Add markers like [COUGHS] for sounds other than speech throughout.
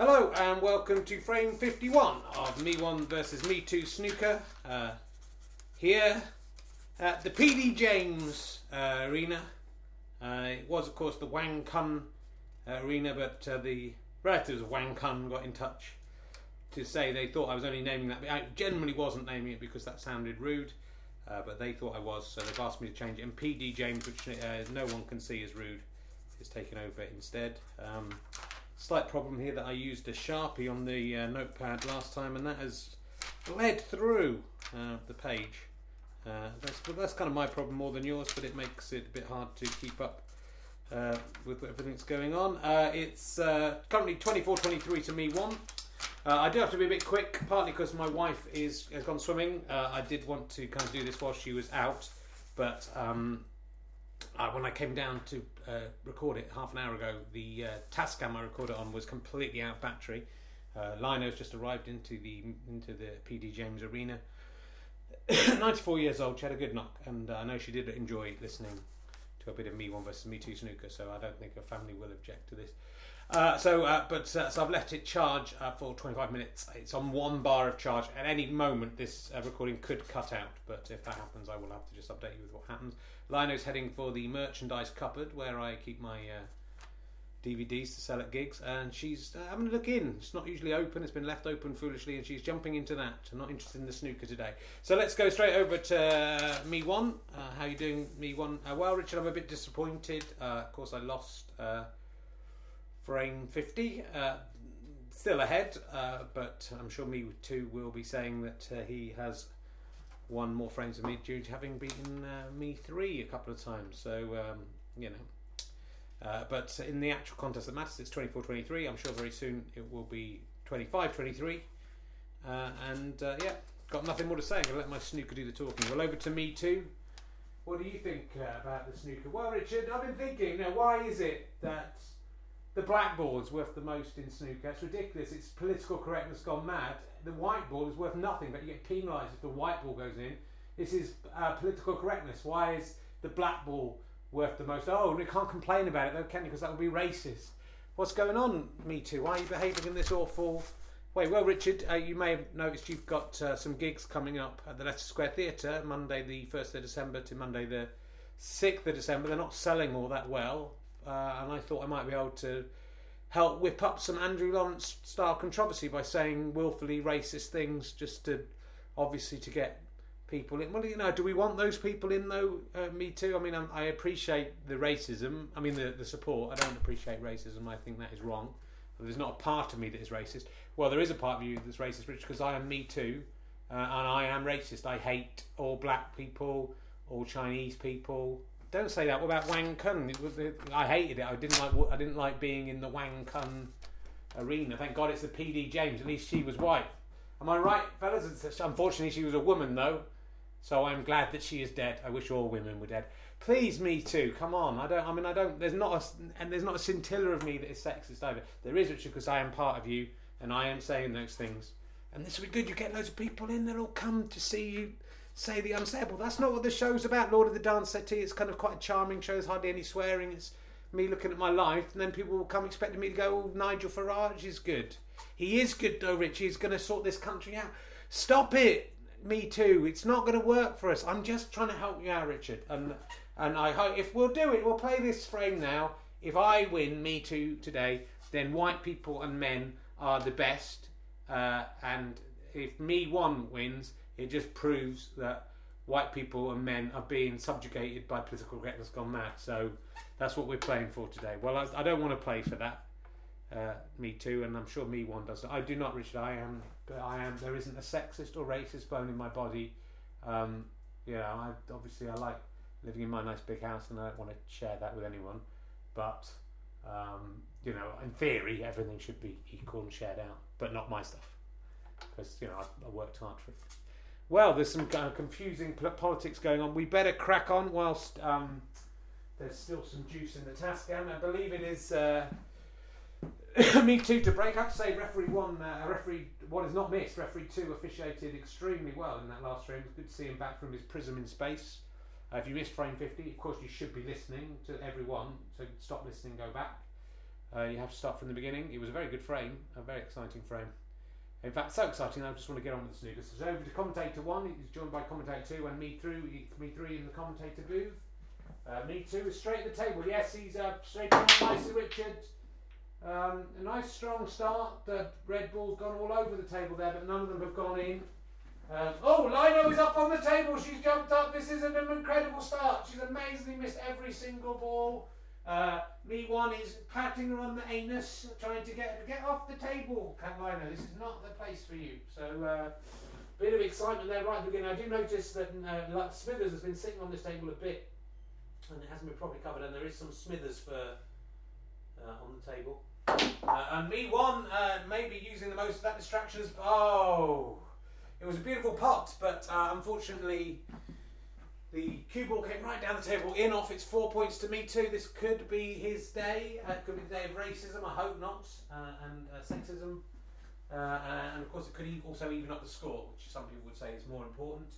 Hello and welcome to frame 51 of Me 1 versus Me 2 snooker. Uh, here at the PD James uh, Arena. Uh, it was, of course, the Wang Kun Arena, but uh, the relatives of Wang Kun got in touch to say they thought I was only naming that. I generally wasn't naming it because that sounded rude, uh, but they thought I was, so they've asked me to change it. And PD James, which uh, no one can see as rude, is taken over instead. Um, slight problem here that I used a sharpie on the uh, notepad last time, and that has bled through uh, the page. Uh, that's, that's kind of my problem more than yours, but it makes it a bit hard to keep up uh, with everything that's going on. Uh, it's uh, currently 24 23 to me 1. Uh, I do have to be a bit quick, partly because my wife is has gone swimming. I did want to kind of do this while she was out, but um, uh, when I came down to uh, record it half an hour ago, the uh, Tascam I recorded on was completely out of battery. Uh, Lino's just arrived into the into the PD James Arena. [COUGHS] 94 years old, she had a good knock, and I know she did enjoy listening to a bit of me one versus me two snooker. So I don't think her family will object to this. Uh, so, uh, but uh, so I've left it charge uh, for 25 minutes. It's on one bar of charge. At any moment, this uh, recording could cut out. But if that happens, I will have to just update you with what happens. Lino's heading for the merchandise cupboard where I keep my uh, DVDs to sell at gigs, and she's having a look in. It's not usually open; it's been left open foolishly, and she's jumping into that. I'm not interested in the snooker today. So let's go straight over to me one. How you doing, me one? Well, Richard, I'm a bit disappointed. Of course, I lost frame 50. Uh, still ahead, uh, but I'm sure me two will be saying that uh, he has won more frames than me due to having beaten uh, me three a couple of times. So um, you know. Uh, but in the actual contest that matters, it's 24 23. I'm sure very soon it will be 25 23. Uh, and yeah, got nothing more to say. I'm going to let my snooker do the talking. Well, over to me too. What do you think about the snooker? Well, Richard, I've been thinking, now, why is it that the black ball is worth the most in snooker? It's ridiculous. It's political correctness gone mad. The white ball is worth nothing, but you get penalised if the white ball goes in. This is uh, political correctness. Why is the black ball worth the most? Oh, we can't complain about it though, can you? Because that would be racist. What's going on, Me Too? Why are you behaving in this awful way? Well, Richard, uh, you may have noticed you've got uh, some gigs coming up at the Leicester Square Theatre, Monday the 1st of December to Monday the 6th of December. They're not selling all that well, uh, and I thought I might be able to help whip up some Andrew Lawrence style controversy by saying willfully racist things just to obviously to get people in. Well, you know, do we want those people in though? Uh, me too. I mean, I'm, I appreciate the racism. I mean, the the support. I don't appreciate racism. I think that is wrong. There's not a part of me that is racist. Well, there is a part of you that's racist, Rich, because I am me too, uh, and I am racist. I hate all black people, all Chinese people. Don't say that. What about Wang Kun? I hated it. I didn't like. I didn't like being in the Wang Kun arena. Thank God it's the PD James. At least she was white. Am I right, fellas? Unfortunately, she was a woman though, so I'm glad that she is dead. I wish all women were dead. Please, me too. Come on. I don't. I mean, I don't. There's not a and there's not a scintilla of me that is sexist either. There is, Richard, because I am part of you and I am saying those things. And this will be good. You get loads of people in. They'll all come to see you say the unsayable. That's not what the show's about. Lord of the Dance Settee. It's kind of quite a charming show. There's hardly any swearing. It's me looking at my life, and then people will come expecting me to go. Oh, Nigel Farage is good. He is good though, Rich. He's going to sort this country out. Stop it. Me too. It's not going to work for us. I'm just trying to help you out, Richard. And and I hope if we'll do it, we'll play this frame now. If I win Me Too today, then white people and men are the best. Uh, and if Me One wins, it just proves that white people and men are being subjugated by political correctness gone mad. So that's what we're playing for today. Well, I, I don't want to play for that. Uh, me too, and I'm sure me one does. I do not, Richard. I am, but I am. There isn't a sexist or racist bone in my body. Um, you know, I obviously I like living in my nice big house, and I don't want to share that with anyone. But um, you know, in theory, everything should be equal and shared out, but not my stuff, because you know I, I worked hard for it. Well, there's some of confusing politics going on. We better crack on whilst um, there's still some juice in the Tascam. I believe it is. Uh, [COUGHS] me too to break. I have to say, referee one, uh, referee one is not missed. Referee two officiated extremely well in that last frame. It was good to see him back from his prism in space. Uh, if you missed frame 50, of course you should be listening to everyone. So stop listening, go back. Uh, you have to start from the beginning. It was a very good frame, a very exciting frame. In fact, so exciting. I just want to get on with the snooker. So over to commentator one. He's joined by commentator two, and me through me three in the commentator booth. Uh, me two is straight at the table. Yes, he's uh, straight on nicely, Richard. Um, a nice strong start. The red ball's gone all over the table there, but none of them have gone in. Um, oh, Lino is up on the table. She's jumped up. This is an incredible start. She's amazingly missed every single ball. Uh, me one is patting her on the anus, trying to get get off the table, Catalina. This is not the place for you. So, uh, bit of excitement there right at the beginning. I do notice that uh, Smithers has been sitting on this table a bit, and it hasn't been properly covered. And there is some Smithers for uh, on the table. Uh, and me one uh, maybe using the most of that distraction as oh, it was a beautiful pot, but uh, unfortunately the cue ball came right down the table, in off. It's four points to me too. This could be his day. Uh, it could be the day of racism. I hope not, uh, and uh, sexism, uh, and of course it could also even up the score, which some people would say is more important.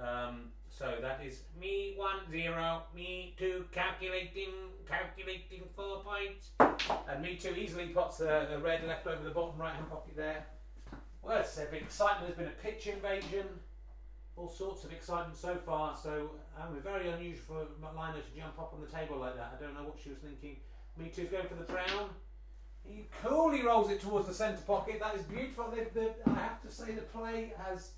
Um, so that is me one zero, me two calculating, calculating four points, and me two easily pots the, the red left over the bottom right hand pocket there. Well, it's a big excitement. There's been a pitch invasion all sorts of excitement so far. So um, very unusual for Lino to jump up on the table like that. I don't know what she was thinking. Me too's going for the brown. He coolly rolls it towards the centre pocket. That is beautiful. The, the, I have to say the play has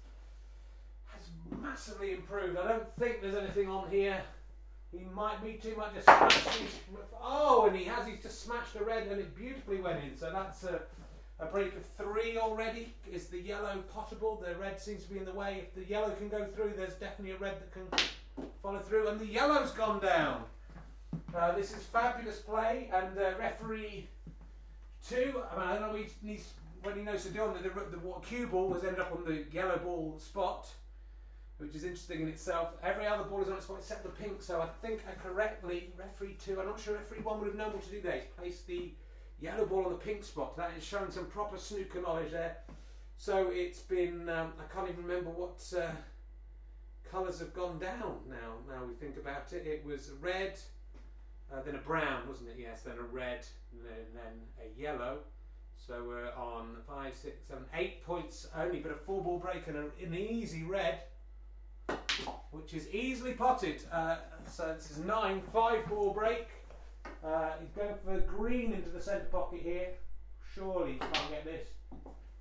has massively improved. I don't think there's anything on here. He might be too much. Just oh, and he has. He's just smashed a red, and it beautifully went in. So that's a a break of three already. Is the yellow potable? The red seems to be in the way. If the yellow can go through, there's definitely a red that can follow through. And the yellow's gone down. Uh, this is fabulous play. And uh, referee two, I, mean, I don't know he what he knows to do on the, the, the cue ball has ended up on the yellow ball spot, which is interesting in itself. Every other ball is on its spot except the pink. So I think I correctly, referee two, I'm not sure referee one would have known what to do there. He's placed the Yellow ball on the pink spot. That is showing some proper snooker knowledge there. So it's been, um, I can't even remember what uh, colours have gone down now. Now we think about it. It was red, uh, then a brown, wasn't it? Yes, then a red, and then, then a yellow. So we're on five, six, seven, eight points only, but a four ball break and a, an easy red, which is easily potted. Uh, so this is nine, five ball break. Uh, he's going for green into the centre pocket here. Surely he can't get this.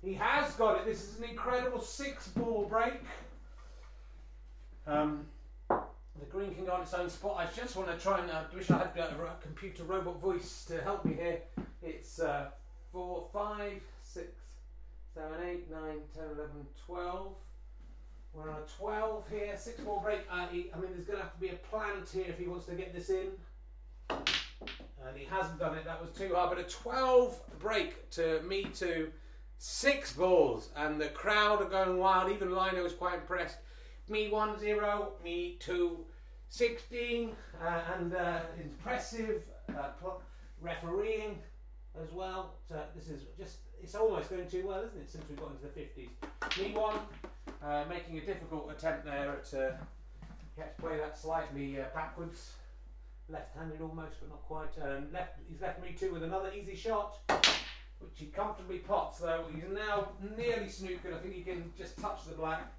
He has got it. This is an incredible six ball break. Um, the green can go on its own spot. I just want to try and uh, wish I had a, computer robot voice to help me here. It's uh, 4, 5, 6, 7, 8, 9, 10, 11, 12. We're on a 12 here, 6 ball break. Uh, he, I mean, there's going to have to be a plant here if he wants to get this in and he hasn't done it. That was too hard. But a 12 break to me to six balls, and the crowd are going wild. Even Lino was quite impressed. Me 1 0, me 2 16, uh, and uh, impressive uh, refereeing as well. So this is just, it's almost going too well, isn't it, since we got into the 50s. Me 1 uh, making a difficult attempt there to, uh, play that slightly uh, backwards left-handed almost, but not quite. Um, left, he's left me too with another easy shot, which he comfortably pots. Though he's now nearly snookered. I think he can just touch the black,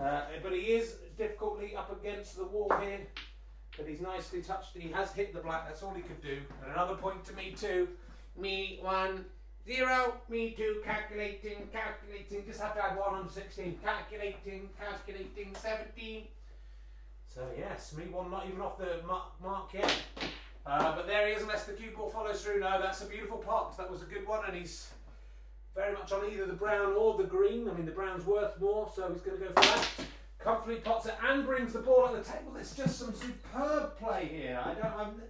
uh, but he is difficultly up against the wall here. But he's nicely touched. He has hit the black. That's all he could do. And another point to me too. Me one zero. Me two. Calculating. Calculating. Just have to add one on sixteen. Calculating. Calculating. Seventeen. So yes, me one not even off the mark, mark yet. Uh, but there he is, unless the cue ball follows through. No, that's a beautiful pot. That was a good one, and he's very much on either the brown or the green. I mean, the brown's worth more, so he's going to go for that. Comfortably pots it and brings the ball on the table. There's just some superb play here. I don't. I'm,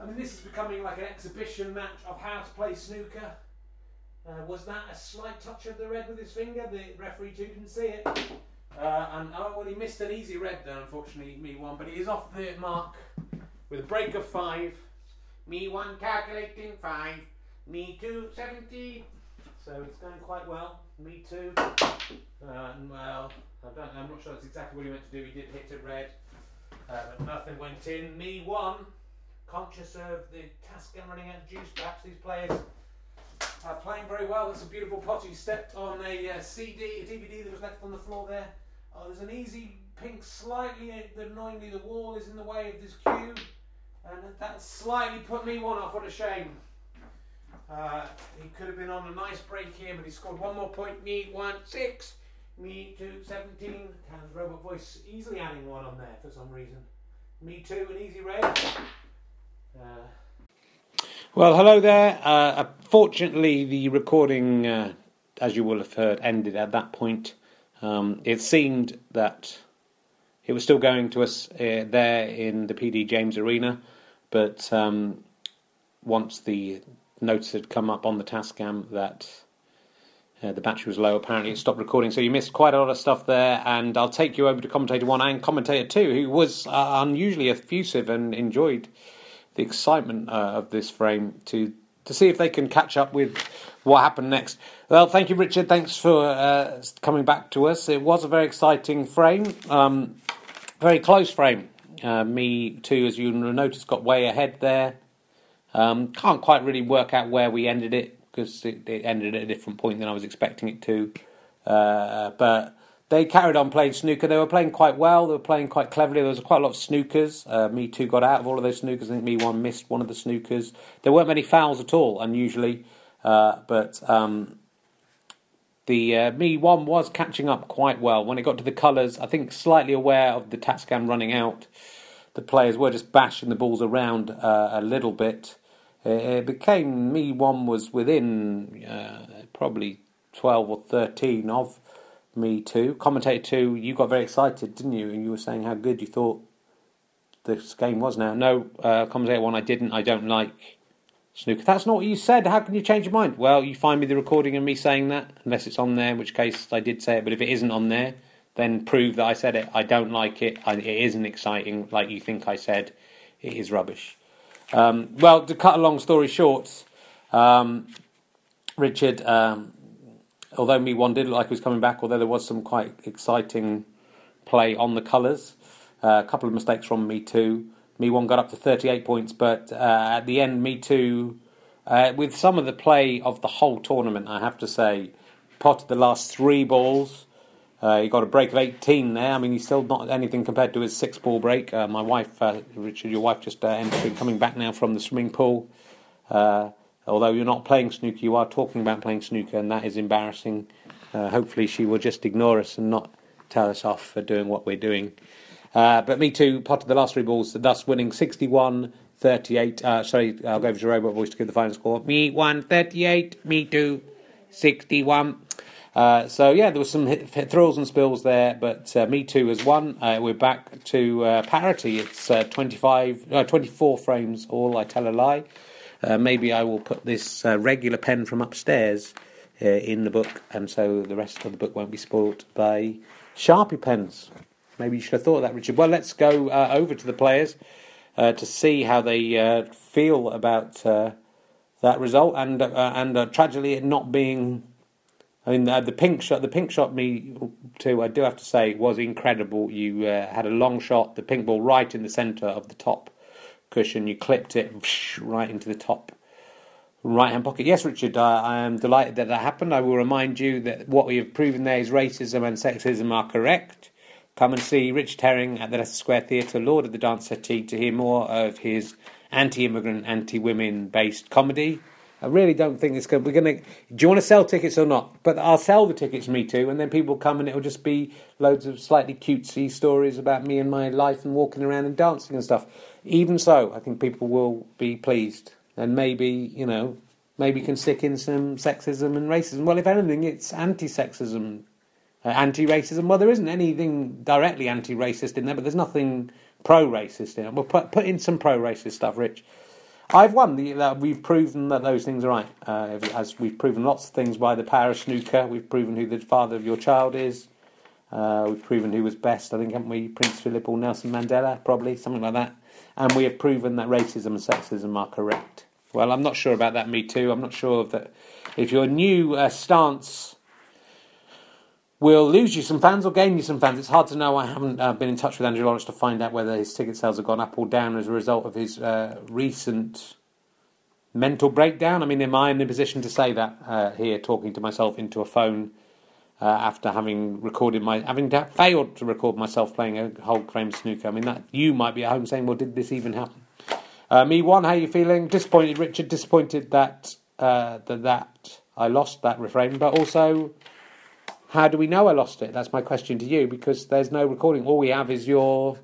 I mean, this is becoming like an exhibition match of how to play snooker. Uh, was that a slight touch of the red with his finger? The referee too didn't see it. Uh, and oh well, he missed an easy red there, unfortunately, me one, but he is off the mark with a break of five. Me one calculating five. Me two seventy. So it's going quite well. Me two. Uh, well, I. I'm not sure that's exactly what he meant to do. He did hit a red, uh, but nothing went in. Me one. conscious of the task and running out of juice. Perhaps these players are playing very well. That's a beautiful pot. He stepped on a uh, CD, a DVD that was left on the floor there. Oh, there's an easy pink, slightly uh, annoyingly, the wall is in the way of this cue, and that slightly put me one off. What a shame. Uh, he could have been on a nice break here, but he scored one more point. Me one six. Me two seventeen. Cam's robot voice easily adding one on there for some reason. Me too, an easy red. Uh, well, hello there. Uh, fortunately, the recording, uh, as you will have heard, ended at that point. Um, it seemed that it was still going to us uh, there in the PD James Arena, but um, once the notice had come up on the Tascam that uh, the battery was low. Apparently, it stopped recording, so you missed quite a lot of stuff there. And I'll take you over to commentator one and commentator two, who was uh, unusually effusive and enjoyed the excitement uh, of this frame to to see if they can catch up with what happened next. Well, thank you, Richard. Thanks for uh, coming back to us. It was a very exciting frame, um, very close frame. Uh, me too, as you notice, got way ahead there. Um, can't quite really work out where we ended it because it, it, ended at a different point than I was expecting it to. Uh, but they carried on playing snooker. They were playing quite well. They were playing quite cleverly. There was quite a lot of snookers. Uh, me too got out of all of those snookers. I think me one missed one of the snookers. There weren't many fouls at all, unusually. Uh, but um, the uh, me one was catching up quite well when it got to the colours. I think slightly aware of the Tascam running out. The players were just bashing the balls around uh, a little bit. It became me one was within uh, probably twelve or thirteen of me two. Commentator two, you got very excited, didn't you? And you were saying how good you thought this game was. Now, no, uh, commentator one, I didn't. I don't like snooker. That's not what you said. How can you change your mind? Well, you find me the recording of me saying that, unless it's on there, in which case I did say it. But if it isn't on there, then prove that I said it. I don't like it. I, it isn't exciting like you think I said. It is rubbish. Um, well, to cut a long story short, um, Richard, um, although me one did look like he was coming back, although there was some quite exciting play on the colours, uh, a couple of mistakes from me two. Me one got up to 38 points, but uh, at the end, me two, uh, with some of the play of the whole tournament, I have to say, potted the last three balls. Uh, he got a break of 18 there. I mean, he's still not anything compared to his six ball break. Uh, my wife, uh, Richard, your wife, just uh, entering, coming back now from the swimming pool. Although you're not playing snooker, you are talking about playing snooker, and that is embarrassing. Hopefully, she will just ignore us and not tell us off for doing what we're doing. Uh, but me too, potted the last three balls, thus winning 61 38. sorry, I'll go over to Robot Voice to give the final score. Me 1 38, me 2 61. Uh, so yeah, there was some hit, hit thrills and spills there, but uh, Me Too has won. Uh, we're back to uh, parity. It's uh, 25, 24 frames all. I tell a lie. maybe I will put this regular pen from upstairs in the book, and so the rest of the book won't be spoilt by Sharpie pens. Maybe you should have thought of that, Richard. Well, let's go over to the players to see how they feel about that result, and and tragically it not being I mean, uh, the pink shot, the pink shot, me too. I do have to say, was incredible. You uh, had a long shot, the pink ball right in the centre of the top cushion. You clipped it [LAUGHS] right into the top right hand pocket. Yes, Richard, uh, I am delighted that that happened. I will remind you that what we have proven there is racism and sexism are correct. Come and see Rich Herring at the Leicester Square Theatre, Lord of the Dance Settee, to hear more of his anti-immigrant, anti-women based comedy. I really don't think it's going. We're going to. Do you want to sell tickets or not? But I'll sell the tickets, me too, and then people will come and it'll just be loads of slightly cutesy stories about me and my life and walking around and dancing and stuff. Even so, I think people will be pleased, and maybe you know, maybe can stick in some sexism and racism. Well, if anything, it's anti-sexism, uh, anti-racism. Well, there isn't anything directly anti-racist in there, but there's nothing pro-racist in it. We'll put put in some pro-racist stuff, Rich. I've won. The, uh, we've proven that those things are right. Uh, as we've proven lots of things by the power of snooker. We've proven who the father of your child is. Uh, we've proven who was best. I think haven't we? Prince Philip or Nelson Mandela, probably something like that. And we have proven that racism and sexism are correct. Well, I'm not sure about that. Me too. I'm not sure that if your new uh, stance will lose you some fans or gain you some fans. It's hard to know. I haven't uh, been in touch with Andrew Lawrence to find out whether his ticket sales have gone up or down as a result of his uh, recent mental breakdown. I mean, am I in the position to say that uh, here, talking to myself into a phone uh, after having recorded my, having failed to record myself playing a whole frame snooker? I mean, that you might be at home saying, "Well, did this even happen?" Me one, how are you feeling? Disappointed, Richard. Disappointed that uh, that that I lost that refrain, but also how do we know I lost it? That's my question to you because there's no recording. All we have is your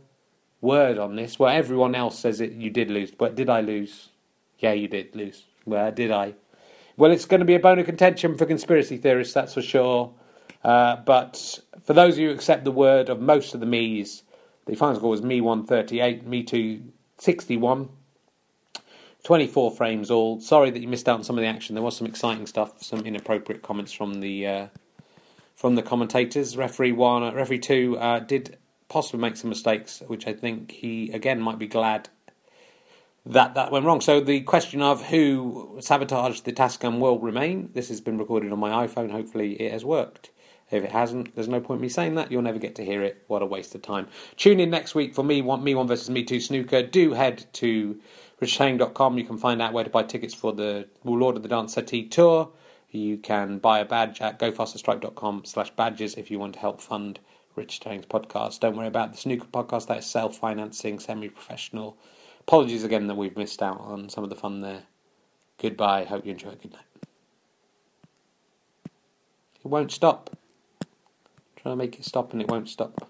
word on this. Well, everyone else says it. You did lose, but did I lose? Yeah, you did lose. Where did I? Well, it's going to be a bone of contention for conspiracy theorists, that's for sure. Uh, but for those of you who accept the word of most of the me's, the final score was me 138, me 261. 24 frames all. Sorry that you missed out on some of the action. There was some exciting stuff, some inappropriate comments from the uh, from the commentators. Referee one, referee two uh, did possibly make some mistakes, which I think he again might be glad that that went wrong. So the question of who sabotaged the Tascam will remain. This has been recorded on my iPhone. Hopefully, it has worked. If it hasn't, there's no point me saying that. You'll never get to hear it. What a waste of time. Tune in next week for me one me one versus me two snooker. Do head to richardherring.com. You can find out where to buy tickets for the Lord of the Dance Settee tour. You can buy a badge at gofasterstripe.com slash badges if you want to help fund Rich Tang's podcast. Don't worry about the snooker podcast. That is self-financing, semi-professional. Apologies again that we've missed out on some of the fun there. Goodbye. Hope you enjoy it. Good night. It won't stop. Try to make it stop and it won't stop.